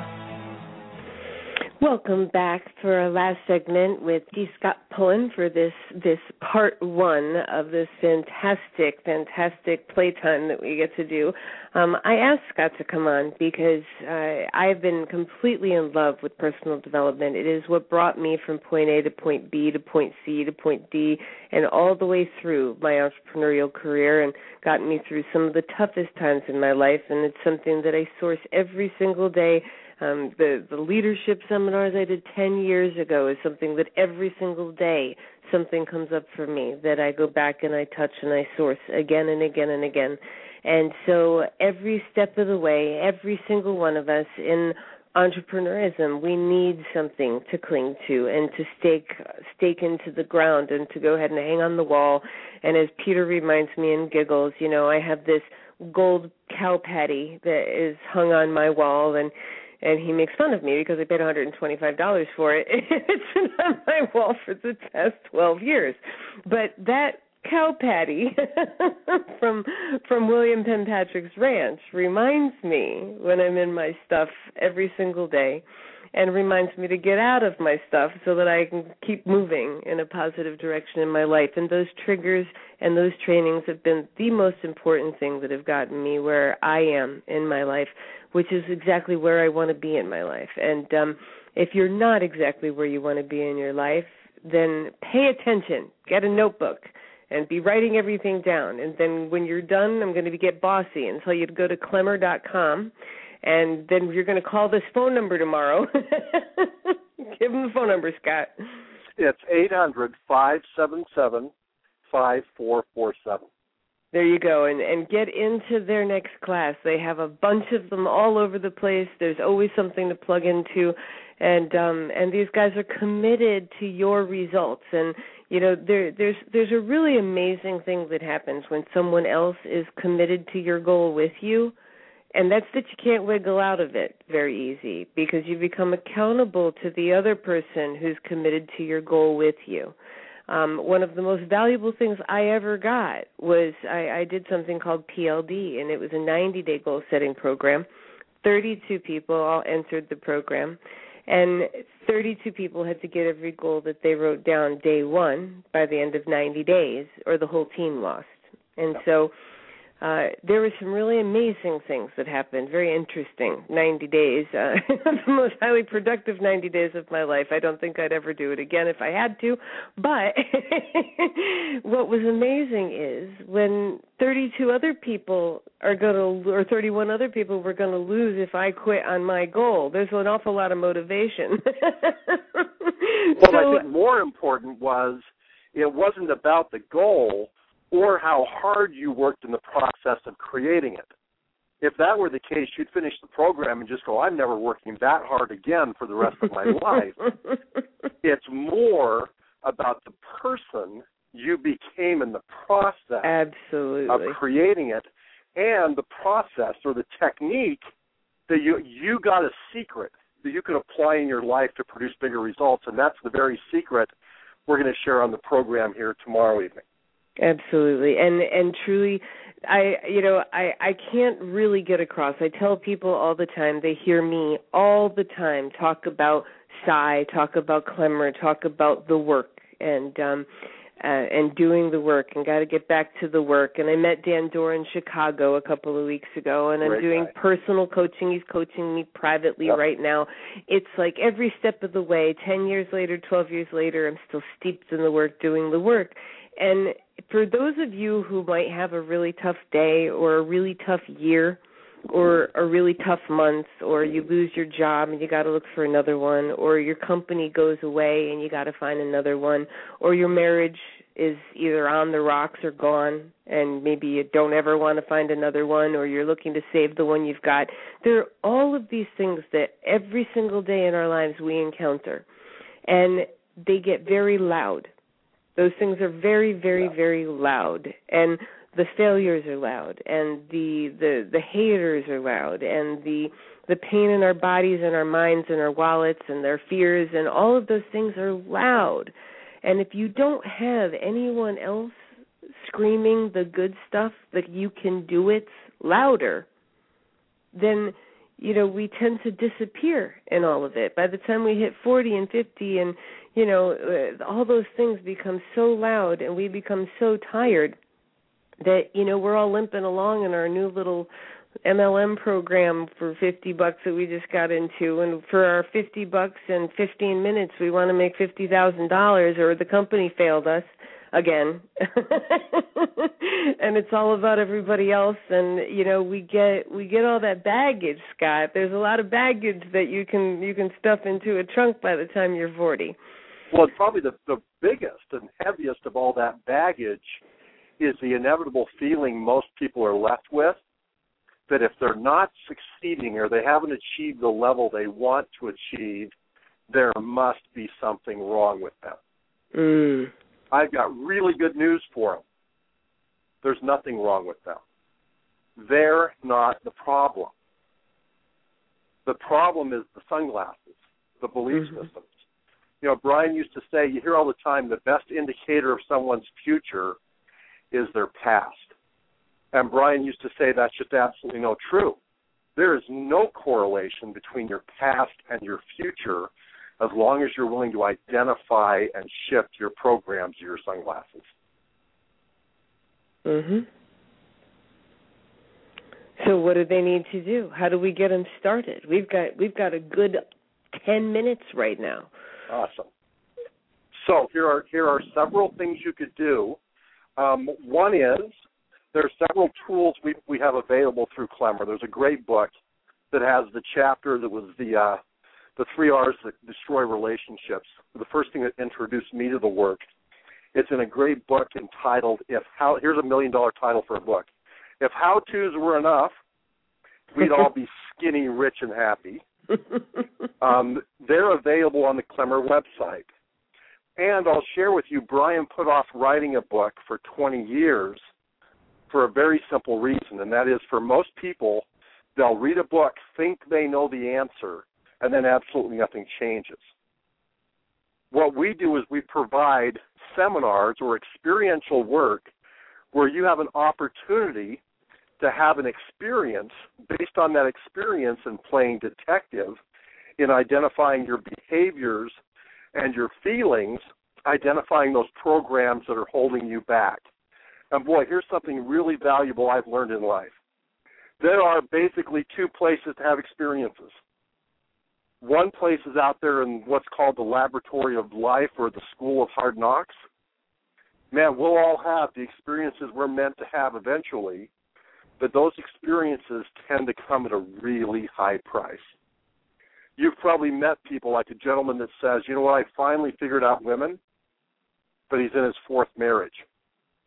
Welcome back for our last segment with D. Scott Pullan for this this part one of this fantastic, fantastic playtime that we get to do. Um, I asked Scott to come on because uh, I've been completely in love with personal development. It is what brought me from point A to point B to point C to point D, and all the way through my entrepreneurial career, and gotten me through some of the toughest times in my life. And it's something that I source every single day um, the the leadership seminars I did ten years ago is something that every single day something comes up for me that I go back and I touch and I source again and again and again. And so every step of the way, every single one of us in entrepreneurism, we need something to cling to and to stake stake into the ground and to go ahead and hang on the wall. And as Peter reminds me and giggles, you know, I have this gold cow patty that is hung on my wall and and he makes fun of me because I paid $125 for it. it's been on my wall for the past 12 years. But that cow patty from from William Penn Patrick's ranch reminds me when I'm in my stuff every single day and reminds me to get out of my stuff so that I can keep moving in a positive direction in my life. And those triggers and those trainings have been the most important thing that have gotten me where I am in my life which is exactly where I want to be in my life. And um if you're not exactly where you want to be in your life, then pay attention. Get a notebook and be writing everything down. And then when you're done, I'm going to get bossy and tell you to go to klemmer.com. And then you're going to call this phone number tomorrow. Give them the phone number, Scott. It's eight hundred five seven seven five four four seven. There you go, and and get into their next class. They have a bunch of them all over the place. There's always something to plug into, and um and these guys are committed to your results. And you know there there's there's a really amazing thing that happens when someone else is committed to your goal with you and that's that you can't wiggle out of it very easy because you become accountable to the other person who's committed to your goal with you um, one of the most valuable things I ever got was I, I did something called PLD, and it was a 90 day goal setting program. 32 people all entered the program, and 32 people had to get every goal that they wrote down day one by the end of 90 days, or the whole team lost. And so uh, there were some really amazing things that happened. Very interesting 90 days. Uh, the most highly productive 90 days of my life. I don't think I'd ever do it again if I had to. But what was amazing is when 32 other people are going to, or 31 other people were going to lose if I quit on my goal. There's an awful lot of motivation. well, so, I think more important was it wasn't about the goal or how hard you worked in the process of creating it. If that were the case, you'd finish the program and just go, I'm never working that hard again for the rest of my life. It's more about the person you became in the process Absolutely. of creating it and the process or the technique that you you got a secret that you can apply in your life to produce bigger results and that's the very secret we're going to share on the program here tomorrow evening. Absolutely. And and truly I you know, I I can't really get across. I tell people all the time, they hear me all the time talk about Psi, talk about Klemmer, talk about the work and um uh, and doing the work and got to get back to the work. And I met Dan Dorr in Chicago a couple of weeks ago, and I'm Great doing guy. personal coaching. He's coaching me privately Yep. right now. It's like every step of the way, 10 years later, 12 years later, I'm still steeped in the work, doing the work. And for those of you who might have a really tough day or a really tough year, or a really tough month or you lose your job and you got to look for another one or your company goes away and you got to find another one or your marriage is either on the rocks or gone and maybe you don't ever want to find another one or you're looking to save the one you've got there are all of these things that every single day in our lives we encounter. And they get very loud those things are very very very loud and the failures are loud and the the the haters are loud and the the pain in our bodies and our minds and our wallets and their fears and all of those things are loud. And if you don't have anyone else screaming the good stuff that you can do it louder then you know we tend to disappear in all of it. By the time we hit 40 and 50 and you know uh, all those things become so loud and we become so tired that you know we're all limping along in our new little MLM program for 50 bucks that we just got into and for our 50 bucks and 15 minutes we want to make $50,000 or the company failed us again. and it's all about everybody else and you know we get we get all that baggage, Scott. There's a lot of baggage that you can you can stuff into a trunk by the time you're 40. Well, probably the the biggest and heaviest of all that baggage is the inevitable feeling most people are left with that if they're not succeeding or they haven't achieved the level they want to achieve, there must be something wrong with them. Mm. I've got really good news for them. There's nothing wrong with them. They're not the problem. The problem is the sunglasses, the belief Mhm. systems. You know, Brian used to say, you hear all the time, the best indicator of someone's future is their past. And Brian used to say that's just absolutely no true. There is no correlation between your past and your future as long as you're willing to identify and shift your programs, your sunglasses. Mhm. So what do they need to do? How do we get them started? We've got we've got a good 10 minutes right now. Awesome. So here are here are several things you could do. Um, one is there are several tools we we have available through Klemmer. There's a great book that has the chapter that was the uh, the three R's that destroy relationships. The first thing that introduced me to the work. It's in a great book entitled "If How." Here's a million dollar title for a book. If how tos were enough, we'd all be skinny, rich, and happy. um, they're available on the Klemmer website. And I'll share with you, Brian put off writing a book for 20 years for a very simple reason, and that is for most people, they'll read a book, think they know the answer, and then absolutely nothing changes. What we do is we provide seminars or experiential work where you have an opportunity to have an experience based on that experience in playing detective in identifying your behaviors and your feelings, identifying those programs that are holding you back. And boy, here's something really valuable I've learned in life. There are basically two places to have experiences. One place is out there in what's called the laboratory of life or the school of hard knocks. Man, we'll all have the experiences we're meant to have eventually, but those experiences tend to come at a really high price. You've probably met people like a gentleman that says, "You know what? I finally figured out women," but he's in his fourth marriage.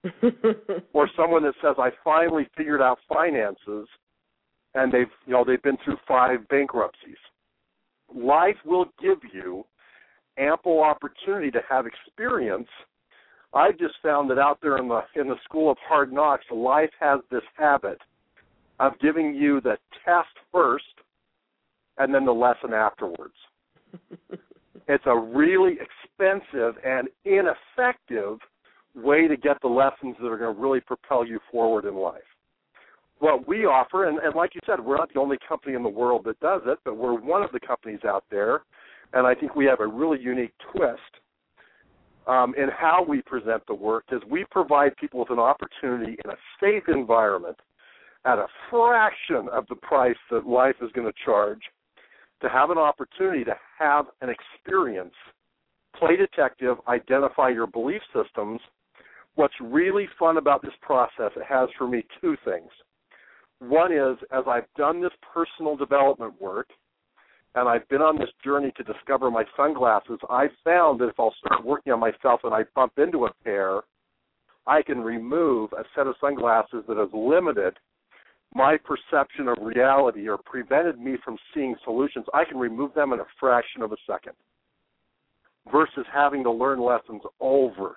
or someone that says, "I finally figured out finances," and they've you know they've been through five bankruptcies. Life will give you ample opportunity to have experience. I've just found that out there in the in the school of hard knocks, life has this habit of giving you the test first and then the lesson afterwards. it's a really expensive and ineffective way to get the lessons that are going to really propel you forward in life. What we offer, and, and like you said, we're not the only company in the world that does it, but we're one of the companies out there, and I think we have a really unique twist um, in how we present the work. Is we provide people with an opportunity in a safe environment at a fraction of the price that life is going to charge to have an opportunity to have an experience, play detective, identify your belief systems. What's really fun about this process, it has for me two things. One is, as I've done this personal development work, and I've been on this journey to discover my sunglasses, I've found that if I'll start working on myself and I bump into a pair, I can remove a set of sunglasses that has limited my perception of reality or prevented me from seeing solutions, I can remove them in a fraction of a second versus having to learn lessons over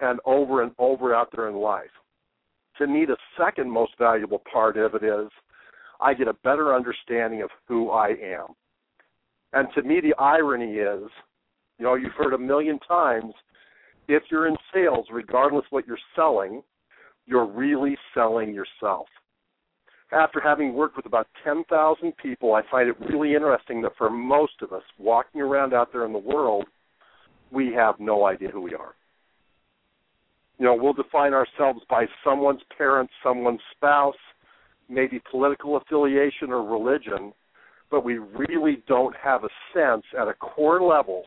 and over and over out there in life. To me, the second most valuable part of it is I get a better understanding of who I am. And to me, the irony is, you know, you've heard a million times, if you're in sales, regardless what you're selling, you're really selling yourself after having worked with about 10,000 people, I find it really interesting that for most of us walking around out there in the world, we have no idea who we are. You know, we'll define ourselves by someone's parents, someone's spouse, maybe political affiliation or religion, but we really don't have a sense at a core level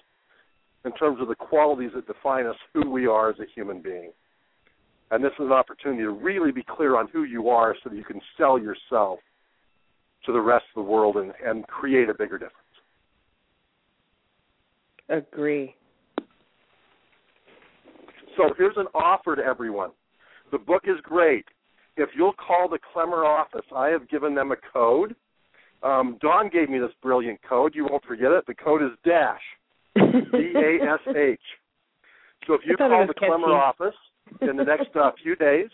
in terms of the qualities that define us who we are as a human being. And this is an opportunity to really be clear on who you are so that you can sell yourself to the rest of the world and, and create a bigger difference. Agree. So here's an offer to everyone. The book is great. If you'll call the Klemmer office, I have given them a code. Um, Dawn gave me this brilliant code. You won't forget it. The code is DASH. D A S H. So if you call the Klemmer office, in the next uh, few days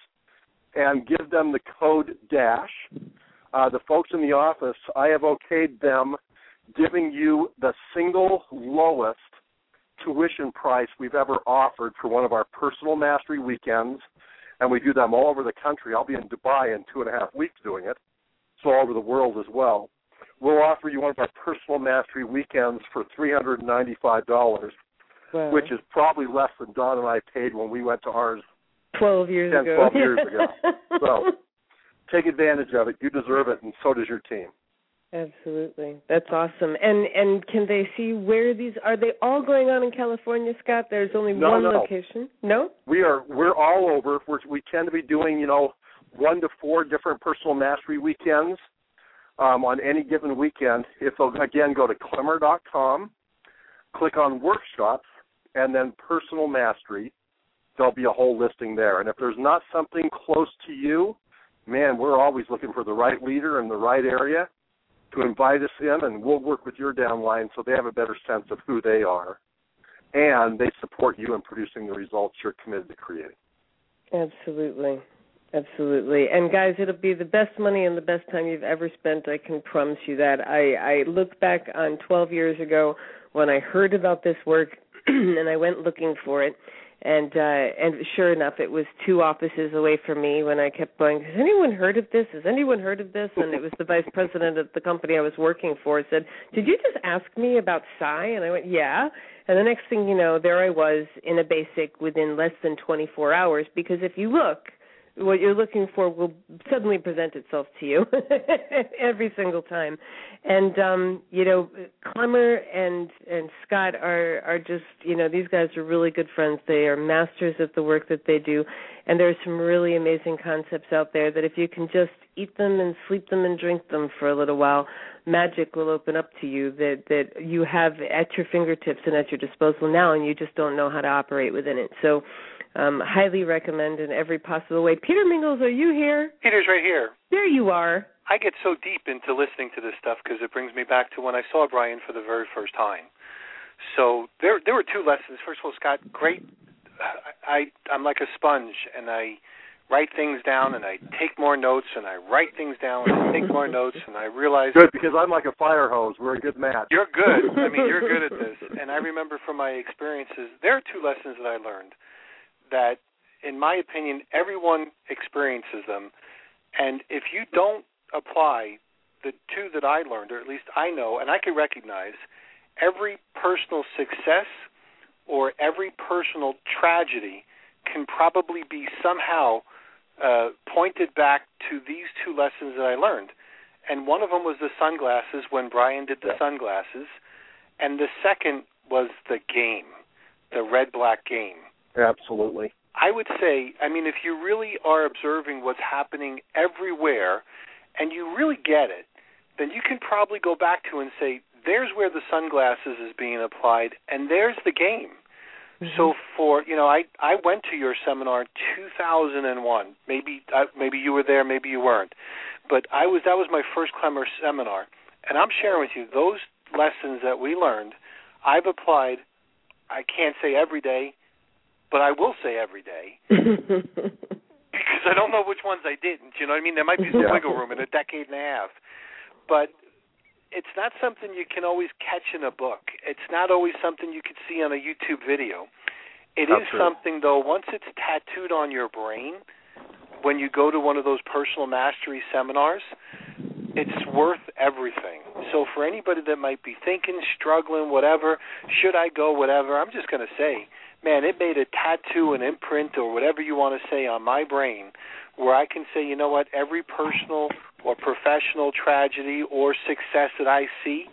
and give them the code DASH. Uh, the folks in the office, I have okayed them giving you the single lowest tuition price we've ever offered for one of our personal mastery weekends, and we do them all over the country. I'll be in Dubai in two and a half weeks doing it, so all over the world as well. We'll offer you one of our personal mastery weekends for three hundred and ninety-five dollars wow. which is probably less than Dawn and I paid when we went to ours 12 years 10, ago. 12 years ago. so take advantage of it. You deserve it, and so does your team. Absolutely, that's awesome. And and can they see where these are? They all going on in California, Scott? There's only no, one no. location. No, we are we're all over. We're, we tend to be doing you know one to four different personal mastery weekends um, on any given weekend. If they'll again go to Klemmer.com, click on workshops, and then personal mastery, there'll be a whole listing there. And if there's not something close to you, man, we're always looking for the right leader in the right area to invite us in, and we'll work with your downline so they have a better sense of who they are, and they support you in producing the results you're committed to creating. Absolutely. Absolutely. And guys, it'll be the best money and the best time you've ever spent. I can promise you that. I I look back on 12 years ago when I heard about this work and I went looking for it and uh and sure enough it was two offices away from me when I kept going has anyone heard of this has anyone heard of this and it was the vice president of the company I was working for said did you just ask me about psi and I went yeah and the next thing you know there I was in a basic within less than 24 hours because if you look what you're looking for will suddenly present itself to you every single time. And um, you know, Klemmer and and Scott are are just you know these guys are really good friends. They are masters at the work that they do, and there are some really amazing concepts out there that if you can just eat them and sleep them and drink them for a little while, magic will open up to you that that you have at your fingertips and at your disposal now, and you just don't know how to operate within it. So um, highly recommend in every possible way. Peter Mingils, are you here? Peter's right here. There you are. I get so deep into listening to this stuff because it brings me back to when I saw Brian for the very first time. So there there were two lessons. First of all, Scott, great. I I'm like a sponge, and I write things down, and I take more notes, and I write things down, and I take more notes, and I realize good because I'm like a fire hose. We're a good match. You're good. I mean, you're good at this. And I remember from my experiences, there are two lessons that I learned that, in my opinion, everyone experiences them. And if you don't apply the two that I learned, or at least I know, and I can recognize, every personal success or every personal tragedy can probably be somehow uh, pointed back to these two lessons that I learned. And one of them was the sunglasses when Brian did the sunglasses, and the second was the game, the red black game. Absolutely. I would say, I mean, if you really are observing what's happening everywhere and you really get it, then you can probably go back to and say, there's where the sunglasses is being applied and there's the game. Mm-hmm. So for you know, I I went to your seminar 2001. Maybe uh, maybe you were there, maybe you weren't, but I was. That was my first Klemmer seminar, and I'm sharing with you those lessons that we learned. I've applied. I can't say every day, but I will say every day because I don't know which ones I didn't. You know what I mean? There might be some yeah. wiggle room in a decade and a half, but it's not something you can always catch in a book. It's not always something you could see on a YouTube video. It That's is true. something though. Once it's tattooed on your brain, when you go to one of those personal mastery seminars, it's worth everything. So for anybody that might be thinking, struggling, whatever, should I go, whatever, I'm just going to say, man, it made a tattoo, an imprint, or whatever you want to say on my brain, where I can say, you know what, every personal or professional tragedy or success that I see,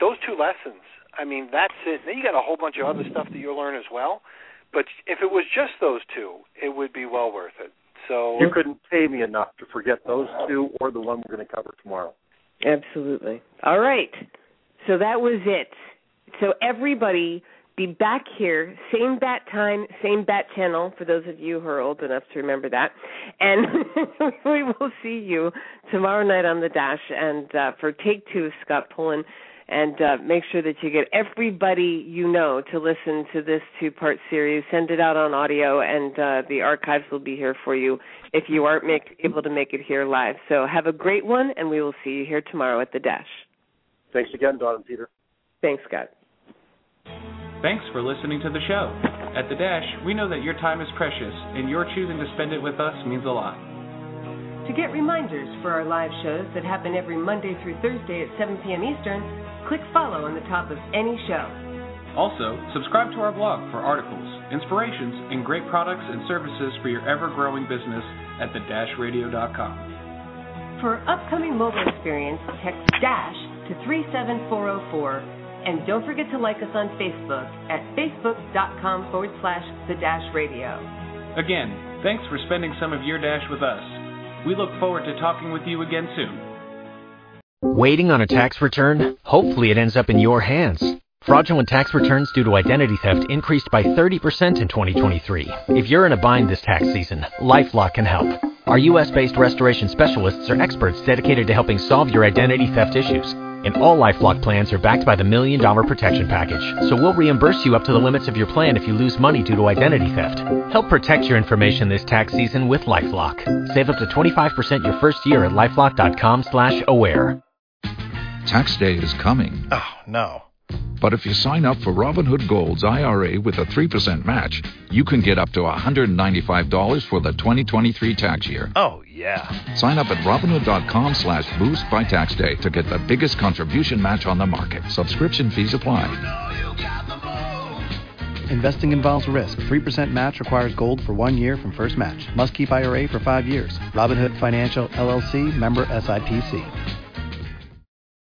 those two lessons. I mean, that's it. Then you got a whole bunch of other stuff that you'll learn as well. But if it was just those two, it would be well worth it. So you couldn't pay me enough to forget those two or the one we're going to cover tomorrow. Absolutely. All right. So that was it. So everybody be back here, same bat time, same bat channel, for those of you who are old enough to remember that. And we will see you tomorrow night on the Dash. And uh, for take two, Scott Pullan, and uh, make sure that you get everybody you know to listen to this two part series. Send it out on audio, and uh, the archives will be here for you if you aren't make, able to make it here live. So have a great one, and we will see you here tomorrow at the Dash. Thanks again, Dawn and Peter. Thanks, Scott. Thanks for listening to the show. At The Dash, we know that your time is precious, and your choosing to spend it with us means a lot. To get reminders for our live shows that happen every Monday through Thursday at 7 p.m. Eastern, click follow on the top of any show. Also, subscribe to our blog for articles, inspirations, and great products and services for your ever growing business at thedashradio.com. For upcoming mobile experience, text DASH to 37404 and don't forget to like us on Facebook at facebook.com forward slash the dash radio. Again, thanks for spending some of your dash with us. We look forward to talking with you again soon. Waiting on a tax return? Hopefully it ends up in your hands. Fraudulent tax returns due to identity theft increased by 30% in 2023. If you're in a bind this tax season, LifeLock can help. Our US based restoration specialists are experts dedicated to helping solve your identity theft issues. And all LifeLock plans are backed by the Million Dollar Protection Package. So we'll reimburse you up to the limits of your plan if you lose money due to identity theft. Help protect your information this tax season with LifeLock. Save up to 25% your first year at LifeLock.com slash aware. Tax day is coming. Oh, no. But if you sign up for Robinhood Gold's IRA with a 3% match, you can get up to $195 for the 2023 tax year. Oh, yeah. Sign up at Robinhood.com slash boost by tax day to get the biggest contribution match on the market. Subscription fees apply. Investing involves risk. 3% match requires gold for one year from first match. Must keep IRA for five years. Robinhood Financial, LLC, member SIPC.